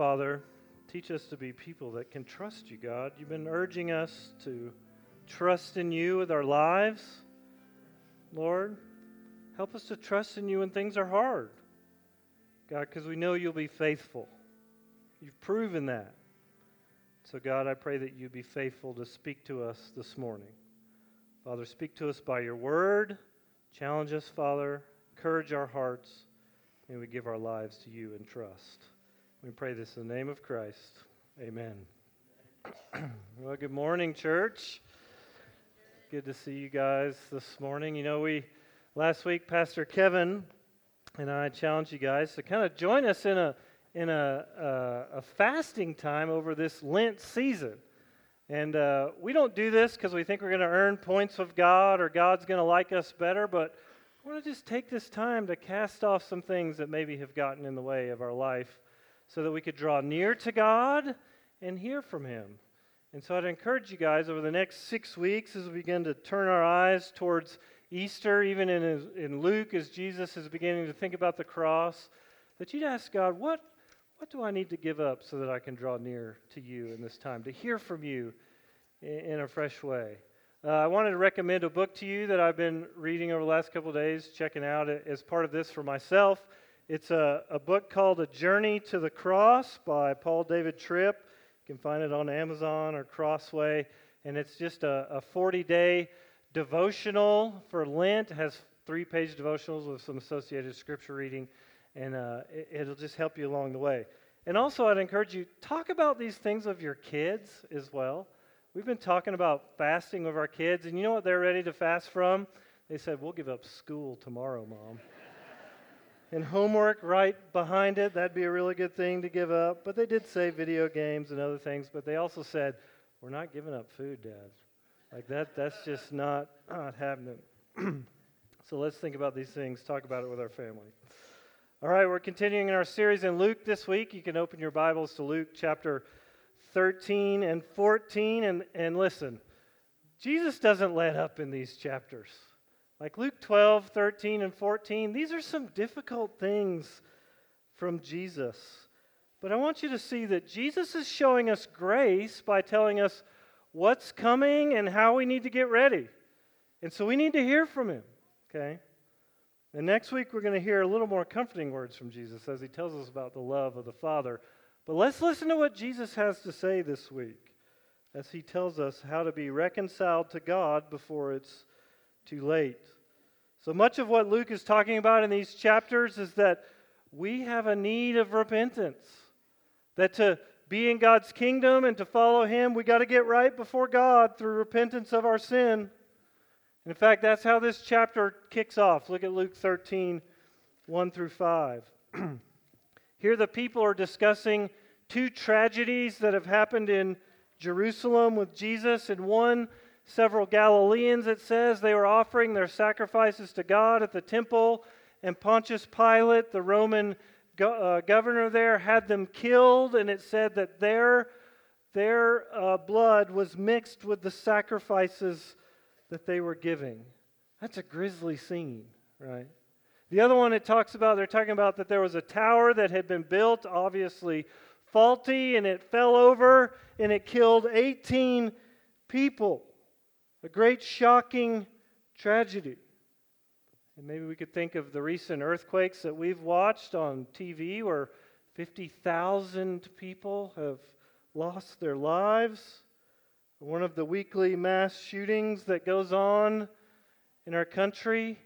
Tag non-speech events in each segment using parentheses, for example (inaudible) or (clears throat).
Father, teach us to be people that can trust you, God. You've been urging us to trust in you with our lives. Lord, help us to trust in you when things are hard. God, because we know you'll be faithful. You've proven that. So, God, I pray that you be faithful to speak to us this morning. Father, speak to us by your word. Challenge us, Father. Encourage our hearts. May we give our lives to you in trust. We pray this in the name of Christ. Amen. (clears throat) well, good morning, church. Good to see you guys this morning. You know, we last week, Pastor Kevin and I challenged you guys to kind of join us in a in a, a, a fasting time over this Lent season. And uh, we don't do this because we think we're going to earn points with God or God's going to like us better, but I want to just take this time to cast off some things that maybe have gotten in the way of our life so that we could draw near to God and hear from Him. And so I'd encourage you guys over the next six weeks as we begin to turn our eyes towards Easter, even in, in Luke, as Jesus is beginning to think about the cross, that you'd ask God, what, what do I need to give up so that I can draw near to you in this time, to hear from you in, in a fresh way? Uh, I wanted to recommend a book to you that I've been reading over the last couple of days, checking out as part of this for myself. It's a, a book called A Journey to the Cross by Paul David Tripp. You can find it on Amazon or Crossway. And it's just a, a 40 day devotional for Lent. It has three page devotionals with some associated scripture reading and uh, it, will just help you along the way. And also, I'd encourage you talk about these things with your kids as well. We've been talking about fasting with our kids, and you know what they're ready to fast from? They said, "We'll give up school tomorrow, mom." And homework right behind it, that'd be a really good thing to give up. But they did say video games and other things, but they also said, "We're not giving up food, Dad." Like that, that's just not, not happening. (clears throat) so let's think about these things, talk about it with our family. All right, we're continuing in our series in Luke this week. You can open your Bibles to Luke chapter 13 and 14. And, and listen, Jesus doesn't let up in these chapters. Like Luke 12, 13, and 14, these are some difficult things from Jesus. But I want you to see that Jesus is showing us grace by telling us what's coming and how we need to get ready. And so we need to hear from him, okay? And next week, we're going to hear a little more comforting words from Jesus as he tells us about the love of the Father. But let's listen to what Jesus has to say this week as he tells us how to be reconciled to God before it's too late. So much of what Luke is talking about in these chapters is that we have a need of repentance. That to be in God's kingdom and to follow Him, we got to get right before God through repentance of our sin. In fact, that's how this chapter kicks off. Look at Luke 13, 1 through 5. (clears throat) Here, the people are discussing two tragedies that have happened in Jerusalem with Jesus. In one, several Galileans, it says, they were offering their sacrifices to God at the temple, and Pontius Pilate, the Roman go- uh, governor there, had them killed, and it said that their, their uh, blood was mixed with the sacrifices that they were giving. That's a grisly scene, right? The other one it talks about, they're talking about that there was a tower that had been built, obviously faulty, and it fell over and it killed 18 people. A great shocking tragedy. And maybe we could think of the recent earthquakes that we've watched on TV where 50,000 people have lost their lives one of the weekly mass shootings that goes on in our country.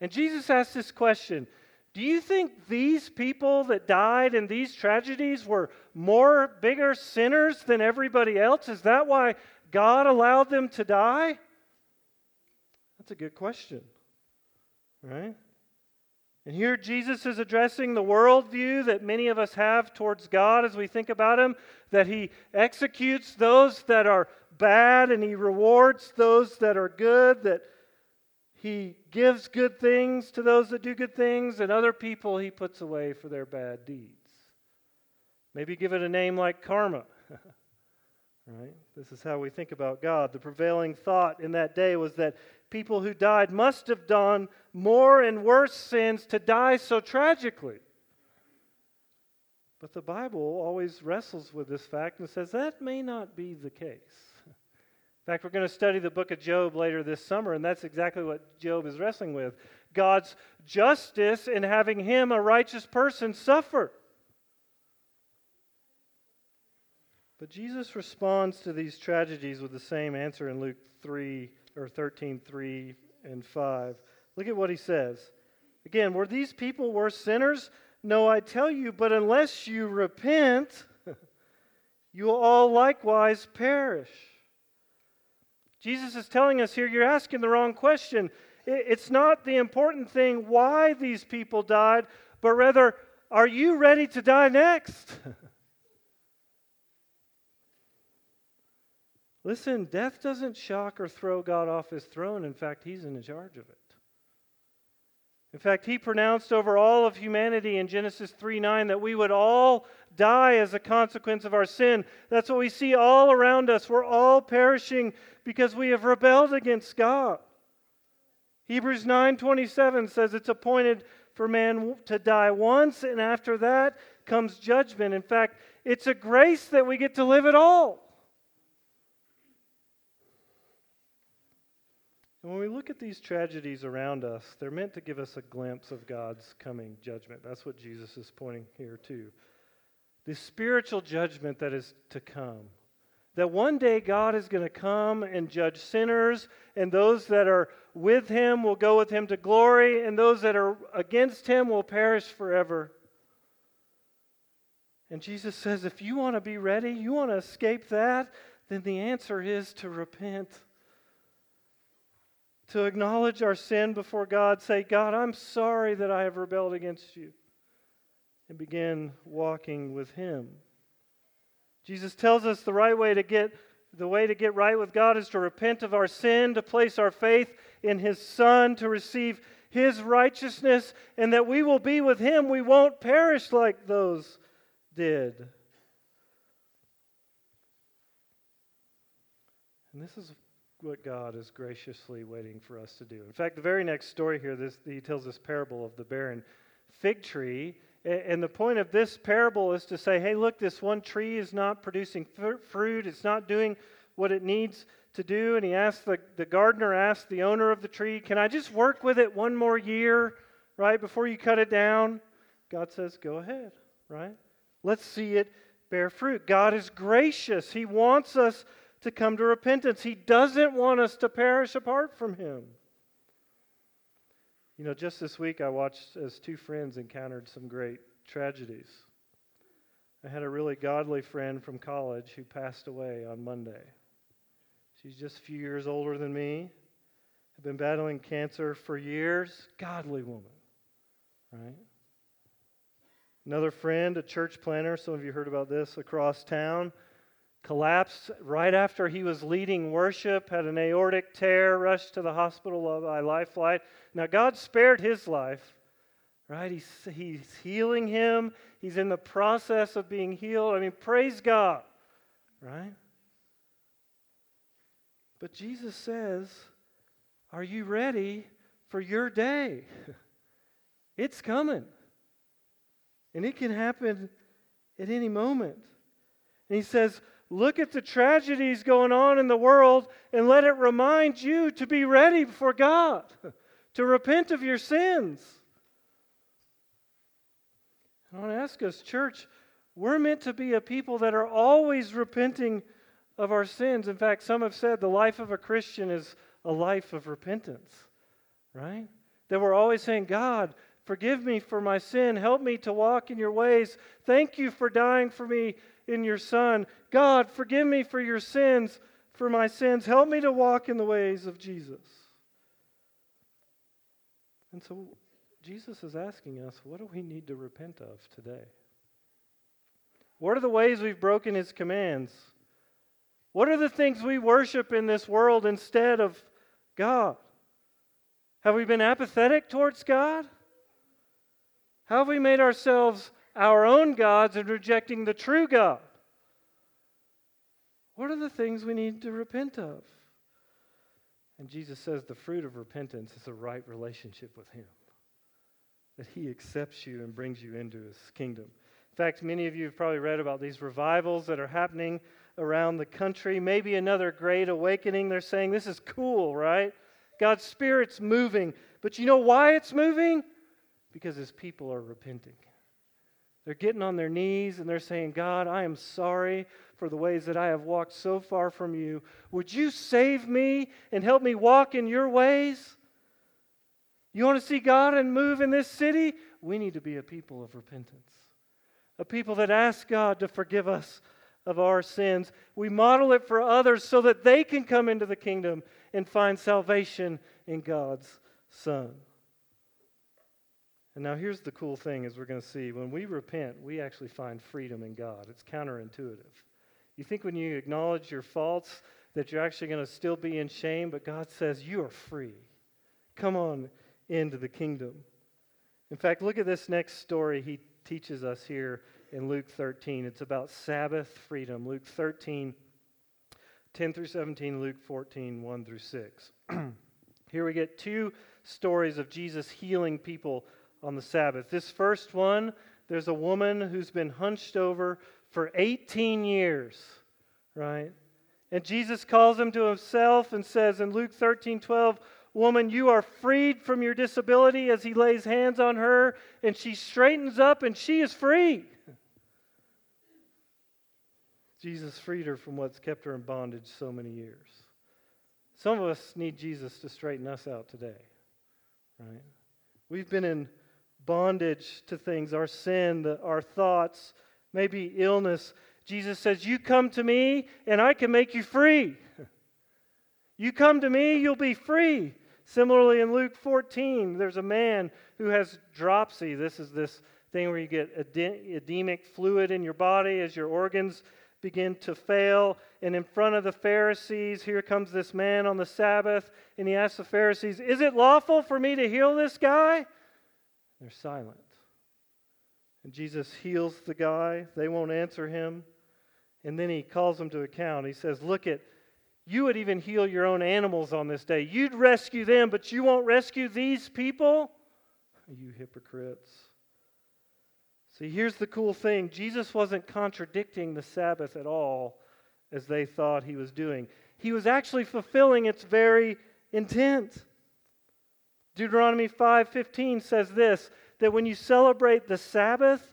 And Jesus asked this question Do you think these people that died in these tragedies were more bigger sinners than everybody else? Is that why God allowed them to die? That's a good question, right? And here Jesus is addressing the worldview that many of us have towards God as we think about Him that He executes those that are bad and He rewards those that are good, that He gives good things to those that do good things, and other people He puts away for their bad deeds. Maybe give it a name like karma. (laughs) right? This is how we think about God. The prevailing thought in that day was that people who died must have done more and worse sins to die so tragically. But the Bible always wrestles with this fact and says that may not be the case. In fact, we're going to study the book of Job later this summer, and that's exactly what Job is wrestling with God's justice in having him, a righteous person, suffer. But Jesus responds to these tragedies with the same answer in Luke 3 or 13, 3 and 5. Look at what he says. Again, were these people worse sinners? No, I tell you, but unless you repent, (laughs) you will all likewise perish. Jesus is telling us here you're asking the wrong question. It's not the important thing why these people died, but rather, are you ready to die next? (laughs) Listen, death doesn't shock or throw God off his throne. In fact, he's in charge of it. In fact, he pronounced over all of humanity in Genesis 3 9 that we would all die as a consequence of our sin. That's what we see all around us. We're all perishing because we have rebelled against God. Hebrews 9:27 says it's appointed for man to die once and after that comes judgment. In fact, it's a grace that we get to live at all. And when we look at these tragedies around us, they're meant to give us a glimpse of God's coming judgment. That's what Jesus is pointing here to. The spiritual judgment that is to come. That one day God is going to come and judge sinners, and those that are with him will go with him to glory, and those that are against him will perish forever. And Jesus says, if you want to be ready, you want to escape that, then the answer is to repent to acknowledge our sin before God, say, God, I'm sorry that I have rebelled against you, and begin walking with Him. Jesus tells us the right way to get the way to get right with God is to repent of our sin, to place our faith in His Son, to receive His righteousness, and that we will be with Him. We won't perish like those did. And this is what God is graciously waiting for us to do. In fact, the very next story here, this, he tells this parable of the barren fig tree. And the point of this parable is to say, hey, look, this one tree is not producing fruit, it's not doing what it needs to do. And he asked the, the gardener asked the owner of the tree, Can I just work with it one more year, right, before you cut it down? God says, Go ahead, right? Let's see it bear fruit. God is gracious. He wants us to come to repentance. He doesn't want us to perish apart from Him. You know, just this week I watched as two friends encountered some great tragedies. I had a really godly friend from college who passed away on Monday. She's just a few years older than me, had been battling cancer for years, godly woman, right? Another friend, a church planter, some of you heard about this across town, collapsed right after he was leading worship, had an aortic tear, rushed to the hospital by life flight. Now, God spared his life, right? He's, he's healing him, he's in the process of being healed. I mean, praise God, right? But Jesus says, Are you ready for your day? (laughs) it's coming. And it can happen at any moment. And he says, Look at the tragedies going on in the world and let it remind you to be ready for God, (laughs) to repent of your sins. I want to ask us, church, we're meant to be a people that are always repenting of our sins. In fact, some have said the life of a Christian is a life of repentance, right? That we're always saying, God, forgive me for my sin. Help me to walk in your ways. Thank you for dying for me in your Son. God, forgive me for your sins, for my sins. Help me to walk in the ways of Jesus. And so Jesus is asking us, what do we need to repent of today? What are the ways we've broken his commands? What are the things we worship in this world instead of God? Have we been apathetic towards God? How have we made ourselves our own gods and rejecting the true God? What are the things we need to repent of? And Jesus says the fruit of repentance is a right relationship with Him, that He accepts you and brings you into His kingdom. In fact, many of you have probably read about these revivals that are happening around the country. Maybe another great awakening. They're saying this is cool, right? God's Spirit's moving. But you know why it's moving? Because His people are repenting. They're getting on their knees and they're saying, God, I am sorry for the ways that I have walked so far from you. Would you save me and help me walk in your ways? You want to see God and move in this city? We need to be a people of repentance, a people that ask God to forgive us of our sins. We model it for others so that they can come into the kingdom and find salvation in God's Son. And now here's the cool thing as we're going to see when we repent, we actually find freedom in God. It's counterintuitive. You think when you acknowledge your faults that you're actually going to still be in shame, but God says you are free. Come on into the kingdom. In fact, look at this next story he teaches us here in Luke 13. It's about Sabbath freedom. Luke 13, 10 through 17, Luke 14, 1 through 6. (clears throat) here we get two stories of Jesus healing people on the Sabbath. This first one, there's a woman who's been hunched over for 18 years, right? And Jesus calls him to himself and says in Luke 13 12, Woman, you are freed from your disability as he lays hands on her, and she straightens up and she is free. Jesus freed her from what's kept her in bondage so many years. Some of us need Jesus to straighten us out today, right? We've been in bondage to things, our sin, our thoughts, maybe illness. Jesus says, You come to me and I can make you free. (laughs) you come to me, you'll be free. Similarly, in Luke 14, there's a man who has dropsy. This is this thing where you get edemic fluid in your body as your organs begin to fail. And in front of the Pharisees, here comes this man on the Sabbath, and he asks the Pharisees, Is it lawful for me to heal this guy? They're silent. And Jesus heals the guy. They won't answer him. And then he calls them to account. He says, Look at, you would even heal your own animals on this day. You'd rescue them, but you won't rescue these people? You hypocrites. See, here's the cool thing Jesus wasn't contradicting the Sabbath at all as they thought he was doing, he was actually fulfilling its very intent. Deuteronomy 5:15 says this that when you celebrate the Sabbath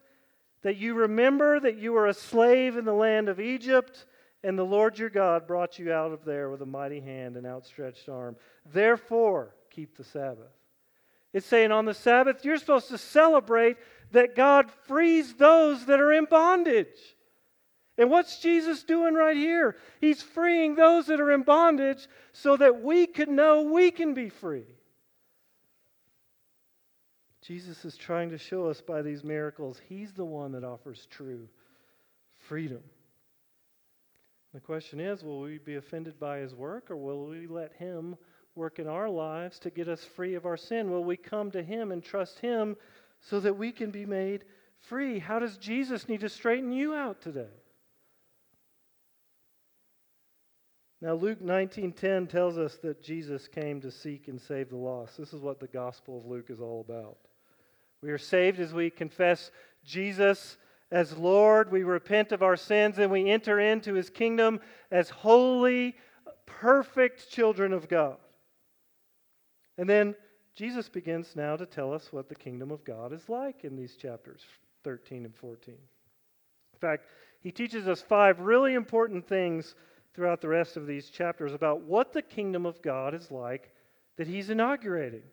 that you remember that you were a slave in the land of Egypt and the Lord your God brought you out of there with a mighty hand and outstretched arm. Therefore, keep the Sabbath. It's saying on the Sabbath you're supposed to celebrate that God frees those that are in bondage. And what's Jesus doing right here? He's freeing those that are in bondage so that we could know we can be free. Jesus is trying to show us by these miracles, He's the one that offers true freedom. The question is will we be offended by His work or will we let Him work in our lives to get us free of our sin? Will we come to Him and trust Him so that we can be made free? How does Jesus need to straighten you out today? Now Luke 19:10 tells us that Jesus came to seek and save the lost. This is what the gospel of Luke is all about. We are saved as we confess Jesus as Lord. We repent of our sins and we enter into his kingdom as holy, perfect children of God. And then Jesus begins now to tell us what the kingdom of God is like in these chapters 13 and 14. In fact, he teaches us five really important things throughout the rest of these chapters about what the kingdom of God is like that he's inaugurating.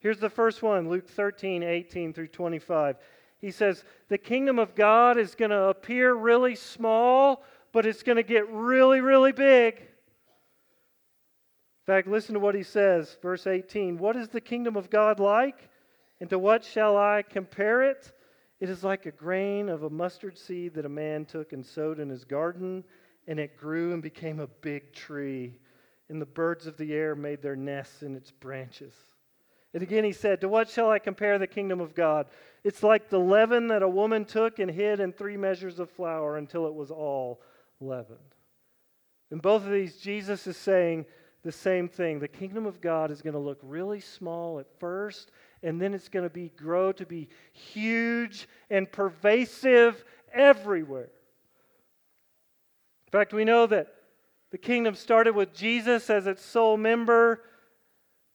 Here's the first one Luke 13, 18 through 25. He says, The kingdom of God is going to appear really small, but it's going to get really, really big. In fact, listen to what he says, verse 18. What is the kingdom of God like? And to what shall I compare it? It is like a grain of a mustard seed that a man took and sowed in his garden, and it grew and became a big tree, and the birds of the air made their nests in its branches. And again he said, To what shall I compare the kingdom of God? It's like the leaven that a woman took and hid in three measures of flour until it was all leavened. In both of these, Jesus is saying the same thing. The kingdom of God is going to look really small at first, and then it's going to be grow to be huge and pervasive everywhere. In fact, we know that the kingdom started with Jesus as its sole member.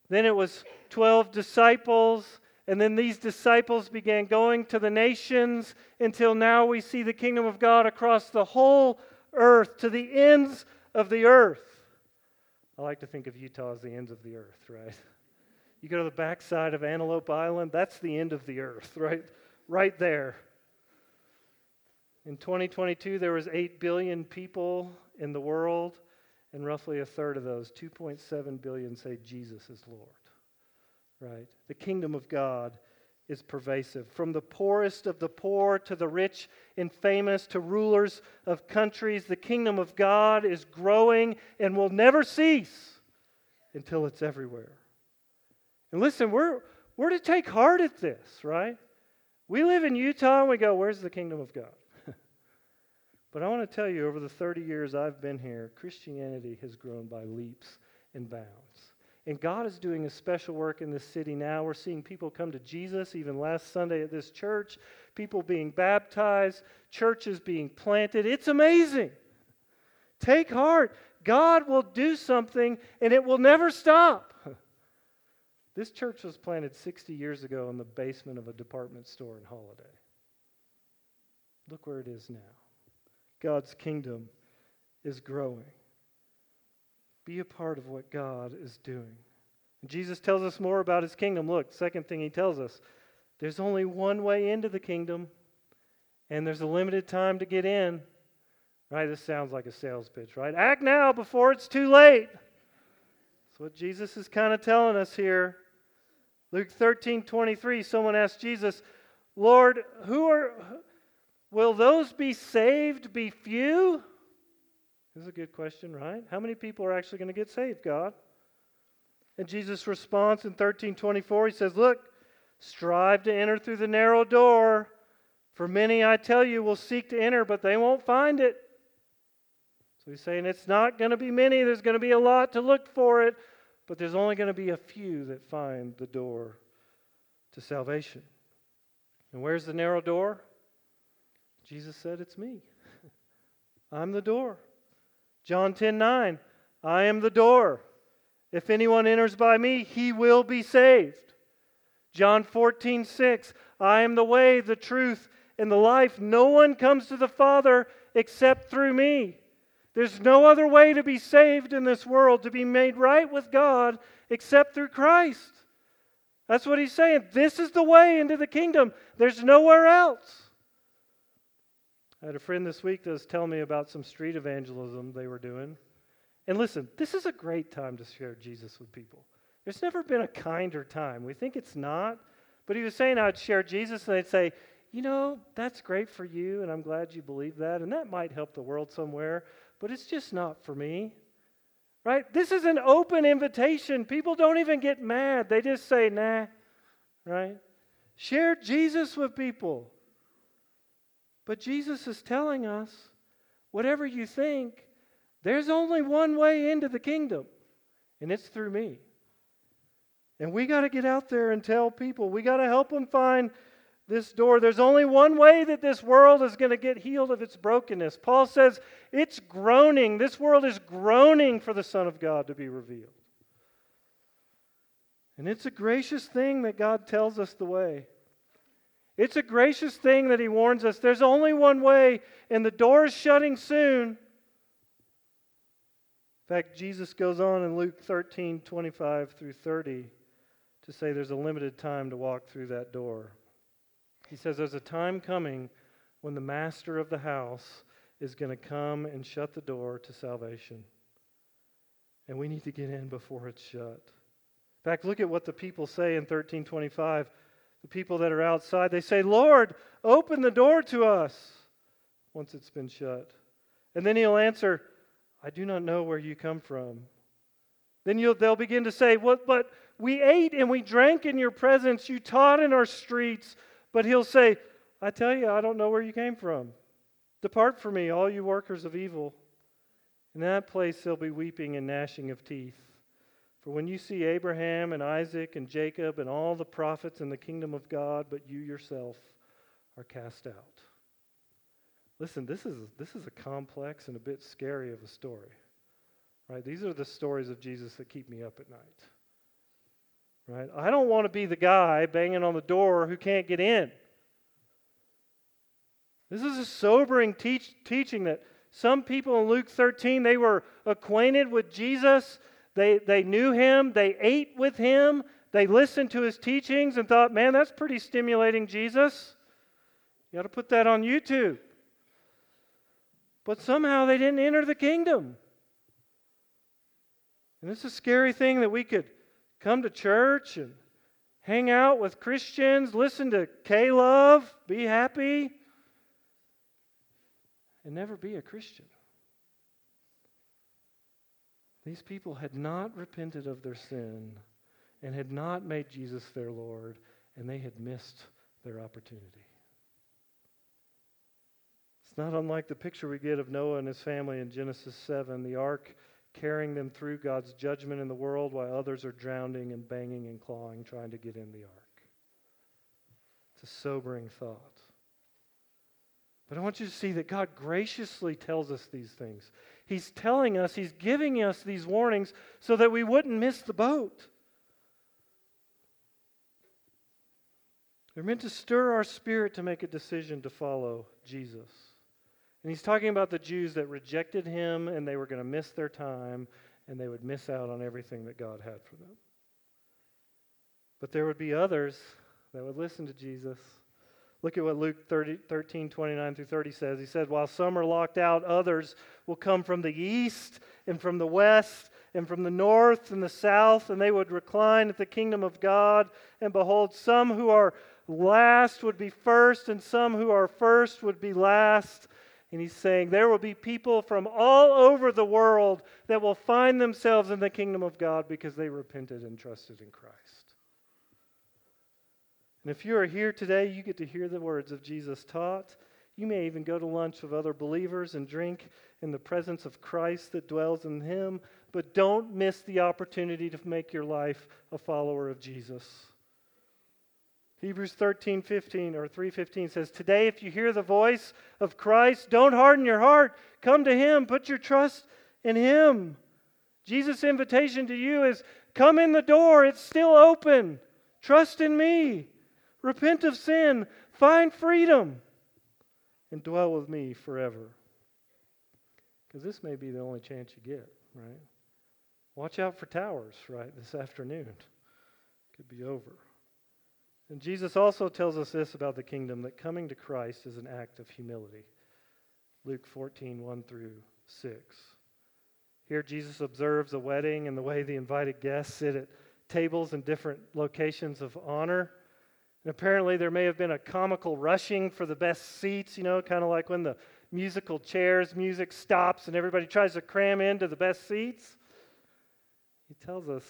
Then it was 12 disciples. And then these disciples began going to the nations until now we see the kingdom of God across the whole earth, to the ends of the earth. I like to think of Utah as the ends of the earth, right? You go to the backside of Antelope Island, that's the end of the earth, (laughs) right? Right there. In 2022, there was 8 billion people in the world, and roughly a third of those, 2.7 billion, say Jesus is Lord. Right? The kingdom of God is pervasive. From the poorest of the poor to the rich and famous to rulers of countries, the kingdom of God is growing and will never cease until it's everywhere. And listen, we're, we're to take heart at this, right? We live in Utah and we go, where's the kingdom of God? But I want to tell you, over the 30 years I've been here, Christianity has grown by leaps and bounds. And God is doing a special work in this city now. We're seeing people come to Jesus, even last Sunday at this church, people being baptized, churches being planted. It's amazing. Take heart. God will do something and it will never stop. (laughs) This church was planted 60 years ago in the basement of a department store in Holladay. Look where it is now. God's kingdom is growing. Be a part of what God is doing. And Jesus tells us more about his kingdom. Look, second thing he tells us there's only one way into the kingdom, and there's a limited time to get in. Right? This sounds like a sales pitch, right? Act now before it's too late. That's what Jesus is kind of telling us here. Luke 13 23, someone asked Jesus, Lord, who are, will those be saved be few? This is a good question, right? How many people are actually going to get saved, God? And Jesus' response in 1324, he says, Look, strive to enter through the narrow door. For many, I tell you, will seek to enter, but they won't find it. So he's saying it's not going to be many. There's going to be a lot to look for it, but there's only going to be a few that find the door to salvation. And where's the narrow door? Jesus said, It's me. (laughs) I'm the door. John 10 9, I am the door. If anyone enters by me, he will be saved. John 14 6, I am the way, the truth, and the life. No one comes to the Father except through me. There's no other way to be saved in this world, to be made right with God, except through Christ. That's what he's saying. This is the way into the kingdom. There's nowhere else. I had a friend this week that was telling me about some street evangelism they were doing. And listen, this is a great time to share Jesus with people. There's never been a kinder time. We think it's not. But he was saying I'd share Jesus and they'd say, you know, that's great for you, and I'm glad you believe that, and that might help the world somewhere, but it's just not for me. Right? This is an open invitation. People don't even get mad, they just say, nah. Right? Share Jesus with people. But Jesus is telling us whatever you think, there's only one way into the kingdom, and it's through me. And we got to get out there and tell people. We got to help them find this door. There's only one way that this world is going to get healed of its brokenness. Paul says it's groaning. This world is groaning for the Son of God to be revealed. And it's a gracious thing that God tells us the way. It's a gracious thing that he warns us there's only one way, and the door is shutting soon. In fact, Jesus goes on in Luke 13 25 through 30 to say there's a limited time to walk through that door. He says there's a time coming when the master of the house is going to come and shut the door to salvation. And we need to get in before it's shut. In fact, look at what the people say in 1325 the people that are outside, they say, Lord, open the door to us once it's been shut. And then he'll answer, I do not know where you come from. Then they'll begin to say, What? But we ate and we drank in your presence. You taught in our streets. But he'll say, I tell you, I don't know where you came from. Depart from me, all you workers of evil. In that place, there'll be weeping and gnashing of teeth. For when you see Abraham and Isaac and Jacob and all the prophets in the kingdom of God, but you yourself are cast out. Listen, this is, this is a complex and a bit scary of a story. Right? These are the stories of Jesus that keep me up at night. Right? I don't want to be the guy banging on the door who can't get in. This is a sobering teach, teaching that some people in Luke 13, they were acquainted with Jesus they, they knew him, they ate with him, they listened to his teachings and thought, man, that's pretty stimulating, Jesus. You got to put that on YouTube. But somehow they didn't enter the kingdom. And it's a scary thing that we could come to church and hang out with Christians, listen to K Love, be happy, and never be a Christian. These people had not repented of their sin and had not made Jesus their Lord, and they had missed their opportunity. It's not unlike the picture we get of Noah and his family in Genesis 7, the ark carrying them through God's judgment in the world while others are drowning and banging and clawing trying to get in the ark. It's a sobering thought. But I want you to see that God graciously tells us these things. He's telling us, He's giving us these warnings so that we wouldn't miss the boat. They're meant to stir our spirit to make a decision to follow Jesus. And he's talking about the Jews that rejected him and they were going to miss their time and they would miss out on everything that God had for them. But there would be others that would listen to Jesus Look at what Luke 30, 13, 29 through 30 says. He said, While some are locked out, others will come from the east and from the west and from the north and the south, and they would recline at the kingdom of God. And behold, some who are last would be first, and some who are first would be last. And he's saying there will be people from all over the world that will find themselves in the kingdom of God because they repented and trusted in Christ. And if you are here today, you get to hear the words of Jesus taught. You may even go to lunch with other believers and drink in the presence of Christ that dwells in Him, but don't miss the opportunity to make your life a follower of Jesus. Hebrews 13, 15 or 3:15 says, "Today if you hear the voice of Christ, don't harden your heart. Come to him, put your trust in him." Jesus' invitation to you is come in the door, it's still open. Trust in me. Repent of sin, find freedom, and dwell with me forever. Because this may be the only chance you get, right? Watch out for towers, right, this afternoon. Could be over. And Jesus also tells us this about the kingdom that coming to Christ is an act of humility. Luke 14, 1 through 6. Here, Jesus observes a wedding and the way the invited guests sit at tables in different locations of honor. And apparently, there may have been a comical rushing for the best seats, you know, kind of like when the musical chairs music stops and everybody tries to cram into the best seats. He tells us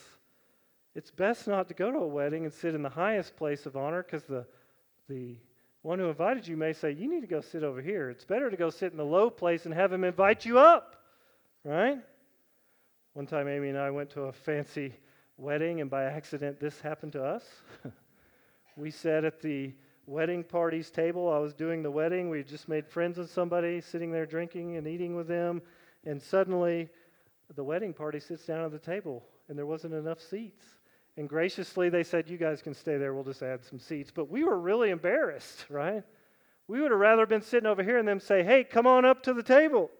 it's best not to go to a wedding and sit in the highest place of honor because the, the one who invited you may say, You need to go sit over here. It's better to go sit in the low place and have him invite you up, right? One time, Amy and I went to a fancy wedding, and by accident, this happened to us. (laughs) We sat at the wedding party's table. I was doing the wedding. We just made friends with somebody, sitting there drinking and eating with them. And suddenly, the wedding party sits down at the table, and there wasn't enough seats. And graciously, they said, You guys can stay there. We'll just add some seats. But we were really embarrassed, right? We would have rather been sitting over here and them say, Hey, come on up to the table.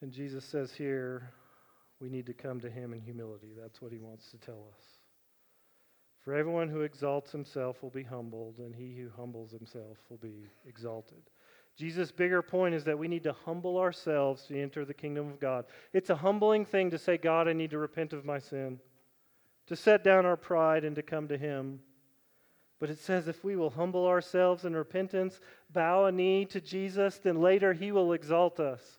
And Jesus says here, we need to come to him in humility. That's what he wants to tell us. For everyone who exalts himself will be humbled, and he who humbles himself will be exalted. Jesus' bigger point is that we need to humble ourselves to enter the kingdom of God. It's a humbling thing to say, God, I need to repent of my sin, to set down our pride and to come to him. But it says if we will humble ourselves in repentance, bow a knee to Jesus, then later he will exalt us.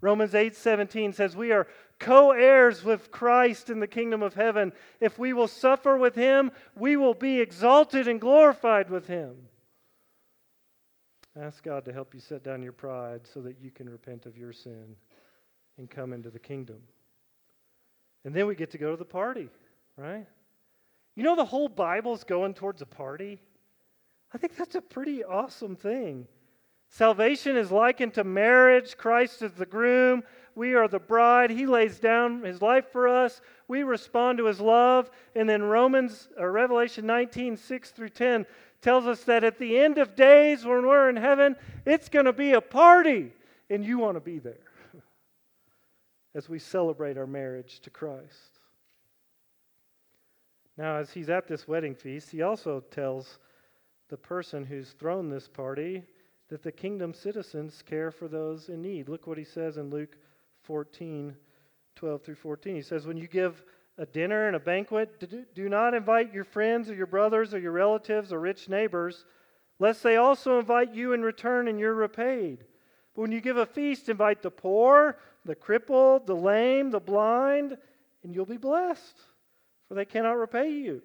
Romans 8:17 says we are co-heirs with Christ in the kingdom of heaven. If we will suffer with him, we will be exalted and glorified with him. Ask God to help you set down your pride so that you can repent of your sin and come into the kingdom. And then we get to go to the party, right? You know, the whole Bible's going towards a party. I think that's a pretty awesome thing. Salvation is likened to marriage. Christ is the groom. We are the bride. He lays down his life for us. We respond to his love. And then Romans or Revelation 19, 6 through 10 tells us that at the end of days, when we're in heaven, it's going to be a party. And you want to be there (laughs) as we celebrate our marriage to Christ. Now, as he's at this wedding feast, he also tells the person who's thrown this party that the kingdom citizens care for those in need. Look what he says in Luke 14 12 through 14. He says, When you give a dinner and a banquet, do not invite your friends or your brothers or your relatives or rich neighbors, lest they also invite you in return and you're repaid. But when you give a feast, invite the poor, the crippled, the lame, the blind, and you'll be blessed, for they cannot repay you.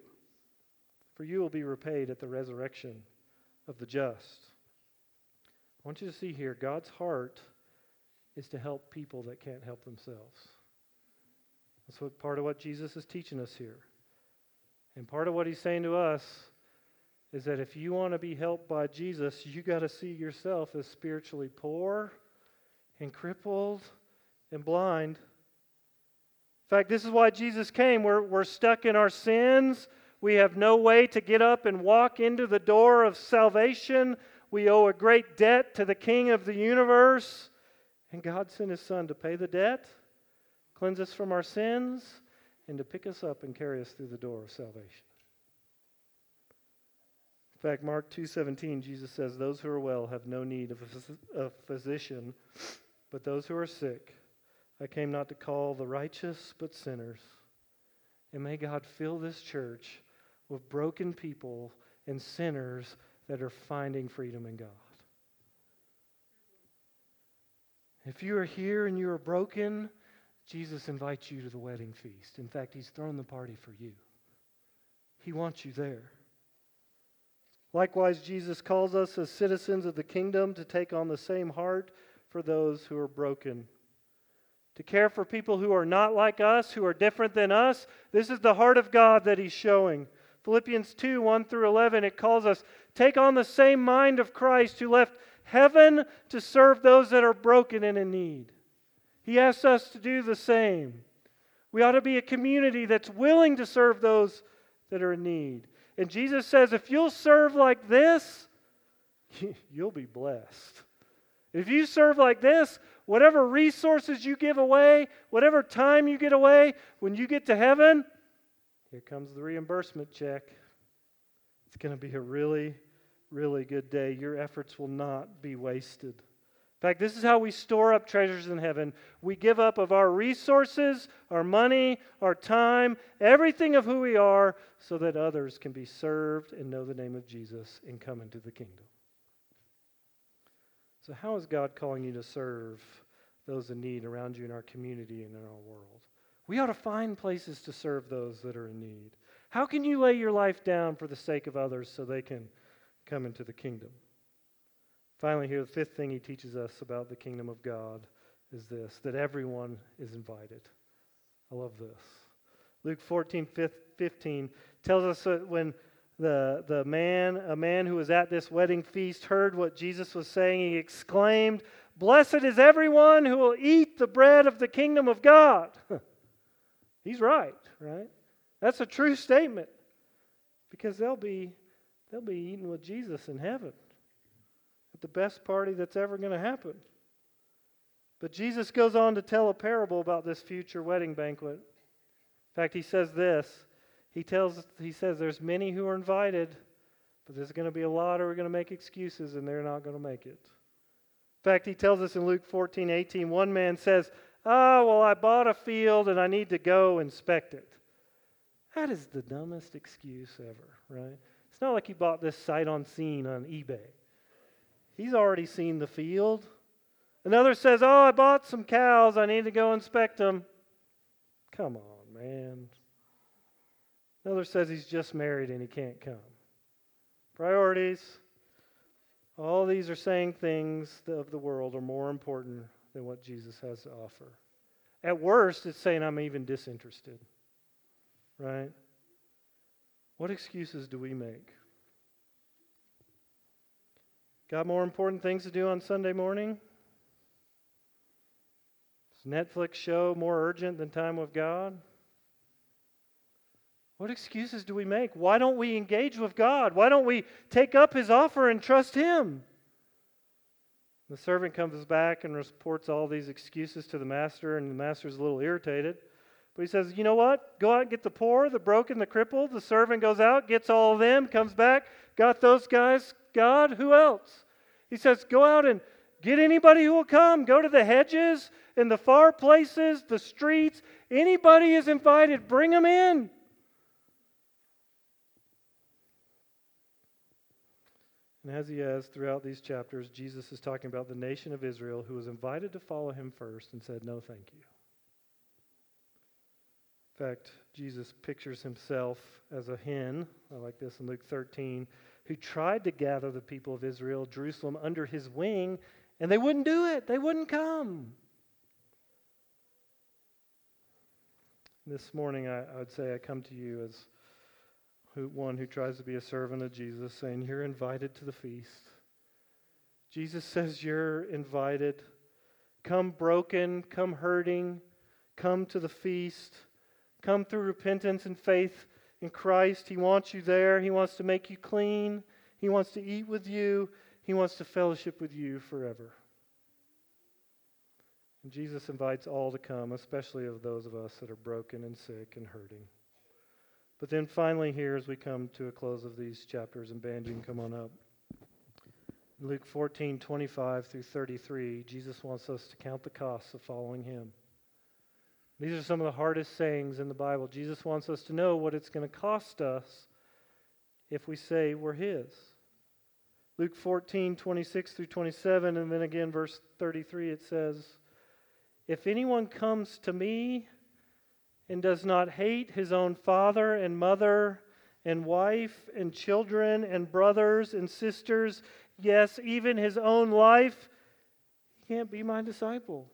For you will be repaid at the resurrection of the just. I want you to see here God's heart is to help people that can't help themselves. That's what part of what Jesus is teaching us here. And part of what he's saying to us is that if you want to be helped by Jesus, you got to see yourself as spiritually poor and crippled and blind. In fact, this is why Jesus came. We're, we're stuck in our sins. We have no way to get up and walk into the door of salvation. We owe a great debt to the King of the universe. And God sent His Son to pay the debt, cleanse us from our sins, and to pick us up and carry us through the door of salvation. In fact, Mark 2:17, Jesus says, "Those who are well have no need of a physician, but those who are sick. I came not to call the righteous, but sinners." And may God fill this church with broken people and sinners that are finding freedom in God. If you are here and you are broken, Jesus invites you to the wedding feast. In fact, He's thrown the party for you, He wants you there. Likewise, Jesus calls us as citizens of the kingdom to take on the same heart for those who are broken. To care for people who are not like us, who are different than us. This is the heart of God that He's showing. Philippians 2 1 through 11, it calls us, take on the same mind of Christ who left heaven to serve those that are broken and in need. He asks us to do the same. We ought to be a community that's willing to serve those that are in need. And Jesus says, if you'll serve like this, (laughs) you'll be blessed. If you serve like this, whatever resources you give away, whatever time you get away, when you get to heaven, here comes the reimbursement check. It's going to be a really, really good day. Your efforts will not be wasted. In fact, this is how we store up treasures in heaven. We give up of our resources, our money, our time, everything of who we are, so that others can be served and know the name of Jesus and come into the kingdom. So, how is God calling you to serve those in need around you in our community and in our world? We ought to find places to serve those that are in need. How can you lay your life down for the sake of others so they can come into the kingdom? Finally, here, the fifth thing he teaches us about the kingdom of God is this that everyone is invited. I love this. Luke 14, 15 tells us that when the, the man, a man who was at this wedding feast, heard what Jesus was saying, he exclaimed, Blessed is everyone who will eat the bread of the kingdom of God. (laughs) He's right, right? That's a true statement because there'll be, they'll be eating with Jesus in heaven at the best party that's ever going to happen. But Jesus goes on to tell a parable about this future wedding banquet. In fact, he says this. He tells he says there's many who are invited, but there's going to be a lot who are going to make excuses and they're not going to make it. In fact, he tells us in Luke 14, 18, one man says, Oh, well, I bought a field and I need to go inspect it. That is the dumbest excuse ever, right? It's not like he bought this sight on scene on eBay. He's already seen the field. Another says, Oh, I bought some cows. I need to go inspect them. Come on, man. Another says he's just married and he can't come. Priorities. All these are saying things of the world are more important than what Jesus has to offer. At worst, it's saying I'm even disinterested. Right? What excuses do we make? Got more important things to do on Sunday morning? Is Netflix show more urgent than time with God? What excuses do we make? Why don't we engage with God? Why don't we take up his offer and trust him? The servant comes back and reports all these excuses to the master, and the master's a little irritated. But he says, You know what? Go out and get the poor, the broken, the crippled. The servant goes out, gets all of them, comes back, got those guys. God, who else? He says, Go out and get anybody who will come. Go to the hedges and the far places, the streets. Anybody is invited, bring them in. And as he has throughout these chapters, Jesus is talking about the nation of Israel who was invited to follow him first and said, No, thank you. In fact, Jesus pictures himself as a hen, I like this in Luke 13, who tried to gather the people of Israel, Jerusalem, under his wing, and they wouldn't do it. They wouldn't come. This morning, I, I would say I come to you as who, one who tries to be a servant of Jesus, saying, You're invited to the feast. Jesus says, You're invited. Come broken, come hurting, come to the feast. Come through repentance and faith in Christ. He wants you there. He wants to make you clean. He wants to eat with you. He wants to fellowship with you forever. And Jesus invites all to come, especially of those of us that are broken and sick and hurting. But then finally, here as we come to a close of these chapters, and Band, you can come on up. Luke 14, 25 through 33, Jesus wants us to count the costs of following him. These are some of the hardest sayings in the Bible. Jesus wants us to know what it's going to cost us if we say we're his. Luke 14, 26 through 27, and then again, verse 33, it says, If anyone comes to me and does not hate his own father and mother and wife and children and brothers and sisters, yes, even his own life, he can't be my disciple.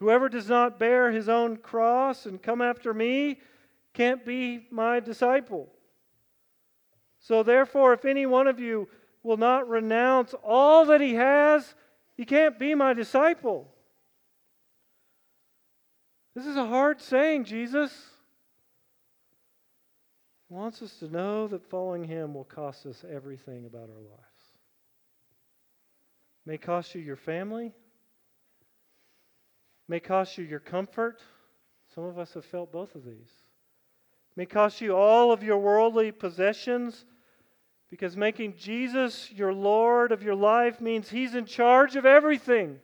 Whoever does not bear his own cross and come after me can't be my disciple. So, therefore, if any one of you will not renounce all that he has, he can't be my disciple. This is a hard saying, Jesus. He wants us to know that following him will cost us everything about our lives. It may cost you your family, may cost you your comfort. Some of us have felt both of these. May cost you all of your worldly possessions because making Jesus your Lord of your life means He's in charge of everything.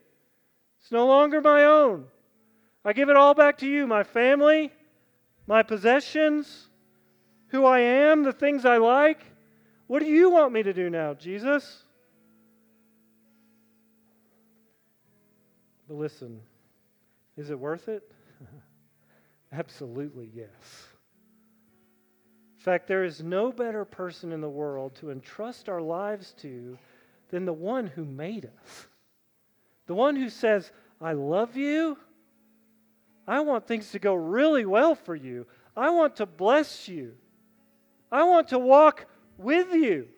It's no longer my own. I give it all back to you my family, my possessions, who I am, the things I like. What do you want me to do now, Jesus? But listen, is it worth it? (laughs) Absolutely, yes. In fact, there is no better person in the world to entrust our lives to than the one who made us. The one who says, I love you I want things to go really well for you. I want to bless you. I want to walk with you.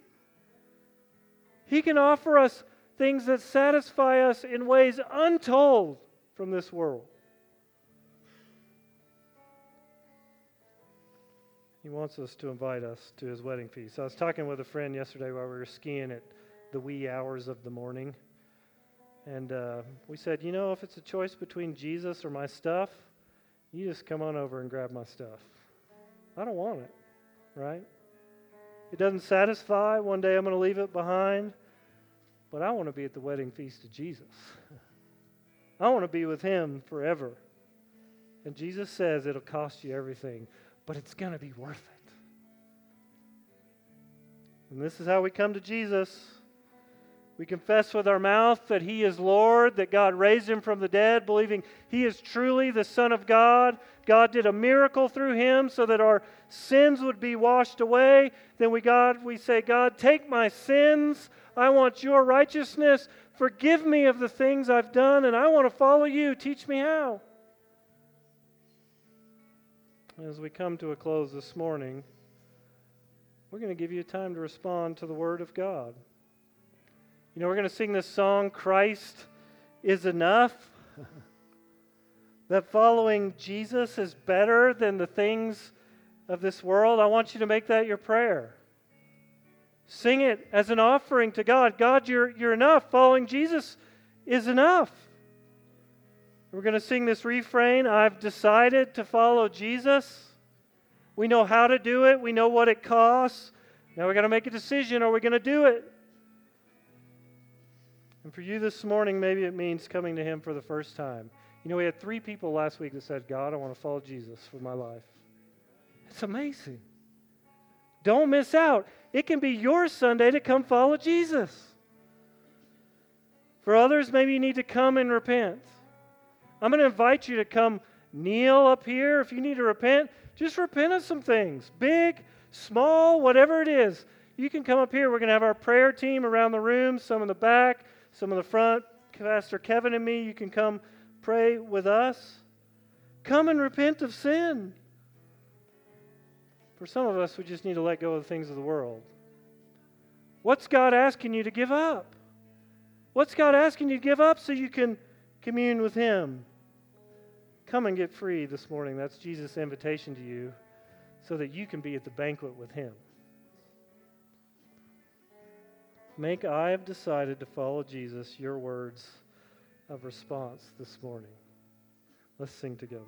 He can offer us things that satisfy us in ways untold from this world. He wants us to invite us to his wedding feast. I was talking with a friend yesterday while we were skiing at the wee hours of the morning. And uh, we said, you know, if it's a choice between Jesus or my stuff, you just come on over and grab my stuff. I don't want it, right? It doesn't satisfy. One day I'm going to leave it behind. But I want to be at the wedding feast of Jesus. (laughs) I want to be with him forever. And Jesus says it'll cost you everything, but it's going to be worth it. And this is how we come to Jesus. We confess with our mouth that He is Lord, that God raised Him from the dead, believing He is truly the Son of God. God did a miracle through Him so that our sins would be washed away. Then we, God, we say, God, take my sins. I want your righteousness. Forgive me of the things I've done, and I want to follow you. Teach me how. As we come to a close this morning, we're going to give you time to respond to the Word of God. You know, we're going to sing this song, Christ is Enough. (laughs) that following Jesus is better than the things of this world. I want you to make that your prayer. Sing it as an offering to God. God, you're, you're enough. Following Jesus is enough. We're going to sing this refrain I've decided to follow Jesus. We know how to do it, we know what it costs. Now we got to make a decision are we going to do it? And for you this morning, maybe it means coming to Him for the first time. You know, we had three people last week that said, God, I want to follow Jesus for my life. It's amazing. Don't miss out. It can be your Sunday to come follow Jesus. For others, maybe you need to come and repent. I'm going to invite you to come kneel up here. If you need to repent, just repent of some things big, small, whatever it is. You can come up here. We're going to have our prayer team around the room, some in the back, some in the front. Pastor Kevin and me, you can come pray with us. Come and repent of sin. For some of us, we just need to let go of the things of the world. What's God asking you to give up? What's God asking you to give up so you can commune with Him? Come and get free this morning. That's Jesus' invitation to you so that you can be at the banquet with Him. Make I have decided to follow Jesus your words of response this morning. Let's sing together.